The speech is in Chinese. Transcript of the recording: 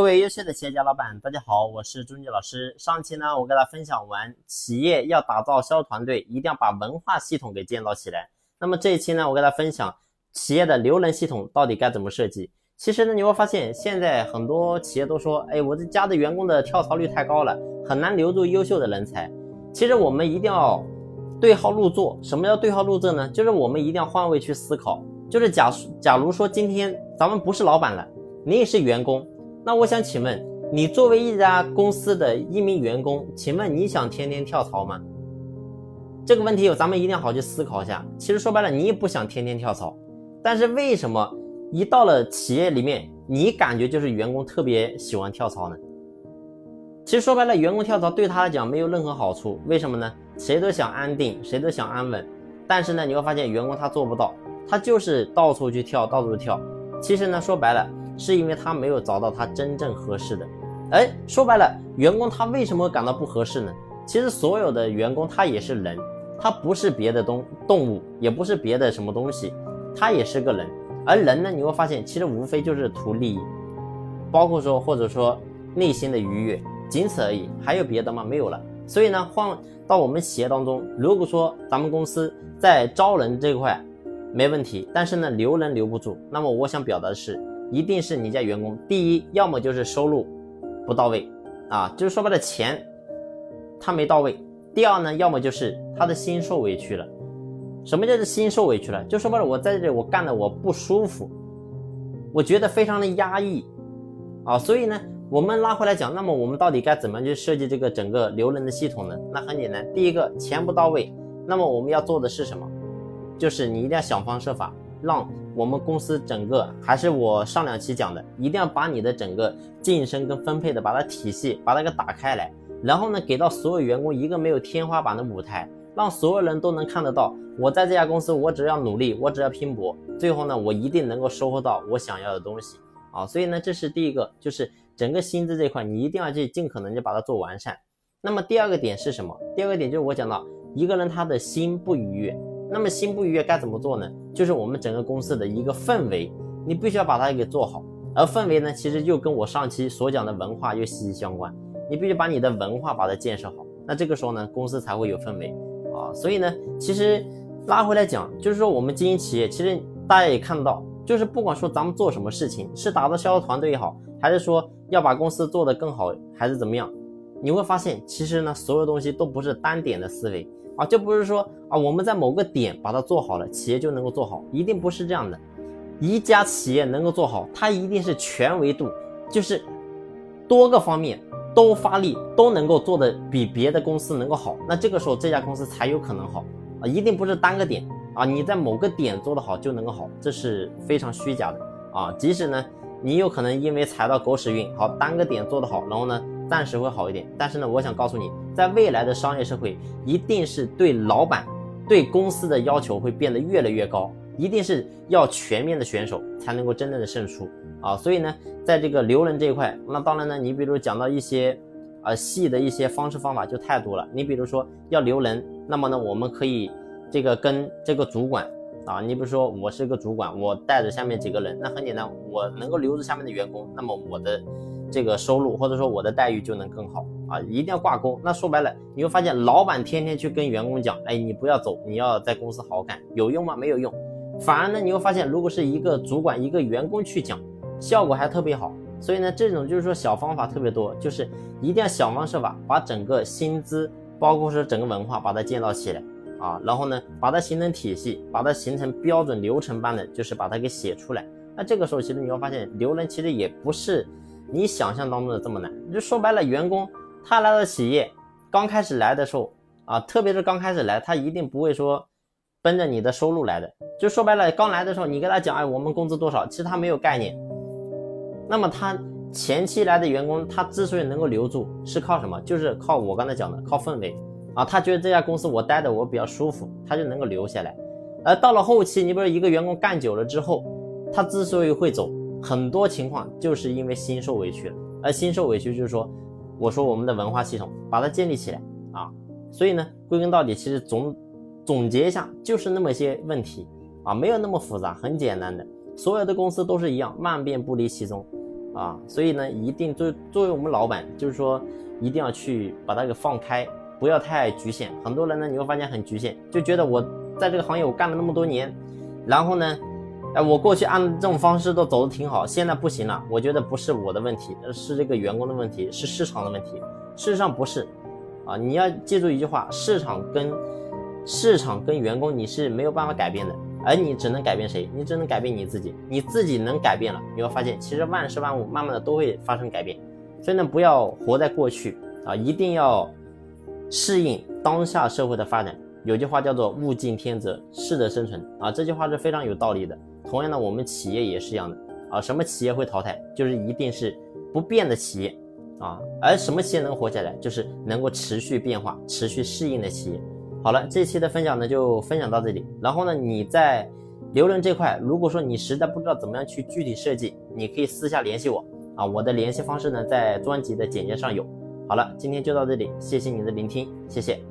各位优秀的企业家老板，大家好，我是朱妮老师。上期呢，我给大家分享完，企业要打造销售团队，一定要把文化系统给建造起来。那么这一期呢，我给大家分享企业的留人系统到底该怎么设计。其实呢，你会发现现在很多企业都说，哎，我这家的员工的跳槽率太高了，很难留住优秀的人才。其实我们一定要对号入座。什么叫对号入座呢？就是我们一定要换位去思考。就是假假如说今天咱们不是老板了，你也是员工。那我想请问，你作为一家公司的一名员工，请问你想天天跳槽吗？这个问题有咱们一定要好去思考一下。其实说白了，你也不想天天跳槽，但是为什么一到了企业里面，你感觉就是员工特别喜欢跳槽呢？其实说白了，员工跳槽对他来讲没有任何好处。为什么呢？谁都想安定，谁都想安稳，但是呢，你会发现员工他做不到，他就是到处去跳，到处跳。其实呢，说白了。是因为他没有找到他真正合适的，哎，说白了，员工他为什么感到不合适呢？其实所有的员工他也是人，他不是别的东动物，也不是别的什么东西，他也是个人。而人呢，你会发现其实无非就是图利益，包括说或者说内心的愉悦，仅此而已。还有别的吗？没有了。所以呢，换到我们企业当中，如果说咱们公司在招人这块没问题，但是呢留人留不住，那么我想表达的是。一定是你家员工，第一，要么就是收入不到位，啊，就是说白了钱他没到位；第二呢，要么就是他的心受委屈了。什么叫做心受委屈了？就说白了，我在这里我干的我不舒服，我觉得非常的压抑，啊，所以呢，我们拉回来讲，那么我们到底该怎么去设计这个整个留人的系统呢？那很简单，第一个钱不到位，那么我们要做的是什么？就是你一定要想方设法让。我们公司整个还是我上两期讲的，一定要把你的整个晋升跟分配的把它体系把它给打开来，然后呢给到所有员工一个没有天花板的舞台，让所有人都能看得到，我在这家公司我只要努力，我只要拼搏，最后呢我一定能够收获到我想要的东西啊！所以呢这是第一个，就是整个薪资这块你一定要去尽可能的把它做完善。那么第二个点是什么？第二个点就是我讲到一个人他的心不愉悦。那么心不愉悦该怎么做呢？就是我们整个公司的一个氛围，你必须要把它给做好。而氛围呢，其实就跟我上期所讲的文化又息息相关。你必须把你的文化把它建设好，那这个时候呢，公司才会有氛围啊。所以呢，其实拉回来讲，就是说我们经营企业，其实大家也看到，就是不管说咱们做什么事情，是打造销售团队也好，还是说要把公司做得更好，还是怎么样，你会发现，其实呢，所有东西都不是单点的思维。啊，就不是说啊，我们在某个点把它做好了，企业就能够做好，一定不是这样的。一家企业能够做好，它一定是全维度，就是多个方面都发力，都能够做的比别的公司能够好。那这个时候这家公司才有可能好啊，一定不是单个点啊，你在某个点做得好就能够好，这是非常虚假的啊。即使呢，你有可能因为踩到狗屎运，好单个点做得好，然后呢？暂时会好一点，但是呢，我想告诉你，在未来的商业社会，一定是对老板、对公司的要求会变得越来越高，一定是要全面的选手才能够真正的胜出啊！所以呢，在这个留人这一块，那当然呢，你比如讲到一些，呃，细的一些方式方法就太多了。你比如说要留人，那么呢，我们可以这个跟这个主管啊，你比如说我是个主管，我带着下面几个人，那很简单，我能够留住下面的员工，那么我的。这个收入或者说我的待遇就能更好啊！一定要挂钩。那说白了，你会发现老板天天去跟员工讲，哎，你不要走，你要在公司好好干，有用吗？没有用。反而呢，你会发现，如果是一个主管一个员工去讲，效果还特别好。所以呢，这种就是说小方法特别多，就是一定要想方设法把整个薪资，包括说整个文化把它建造起来啊，然后呢，把它形成体系，把它形成标准流程般的，就是把它给写出来。那这个时候，其实你会发现，留人其实也不是。你想象当中的这么难？就说白了，员工他来到企业，刚开始来的时候啊，特别是刚开始来，他一定不会说奔着你的收入来的。就说白了，刚来的时候，你跟他讲，哎，我们工资多少，其实他没有概念。那么他前期来的员工，他之所以能够留住，是靠什么？就是靠我刚才讲的，靠氛围啊。他觉得这家公司我待的我比较舒服，他就能够留下来。而到了后期，你比如一个员工干久了之后，他之所以会走。很多情况就是因为心受委屈了，而心受委屈就是说，我说我们的文化系统把它建立起来啊，所以呢，归根到底，其实总总结一下就是那么些问题啊，没有那么复杂，很简单的，所有的公司都是一样，万变不离其宗。啊，所以呢，一定作作为我们老板，就是说一定要去把它给放开，不要太局限。很多人呢，你会发现很局限，就觉得我在这个行业我干了那么多年，然后呢，哎，我过去按这种方式都走的挺好，现在不行了。我觉得不是我的问题，是这个员工的问题，是市场的问题。事实上不是，啊，你要记住一句话：市场跟市场跟员工你是没有办法改变的。而你只能改变谁？你只能改变你自己。你自己能改变了，你会发现，其实万事万物慢慢的都会发生改变。所以呢，不要活在过去啊，一定要适应当下社会的发展。有句话叫做“物竞天择，适者生存”啊，这句话是非常有道理的。同样呢，我们企业也是一样的啊。什么企业会淘汰？就是一定是不变的企业啊。而什么企业能活下来？就是能够持续变化、持续适应的企业。好了，这期的分享呢就分享到这里。然后呢，你在留人这块，如果说你实在不知道怎么样去具体设计，你可以私下联系我啊。我的联系方式呢在专辑的简介上有。好了，今天就到这里，谢谢你的聆听，谢谢。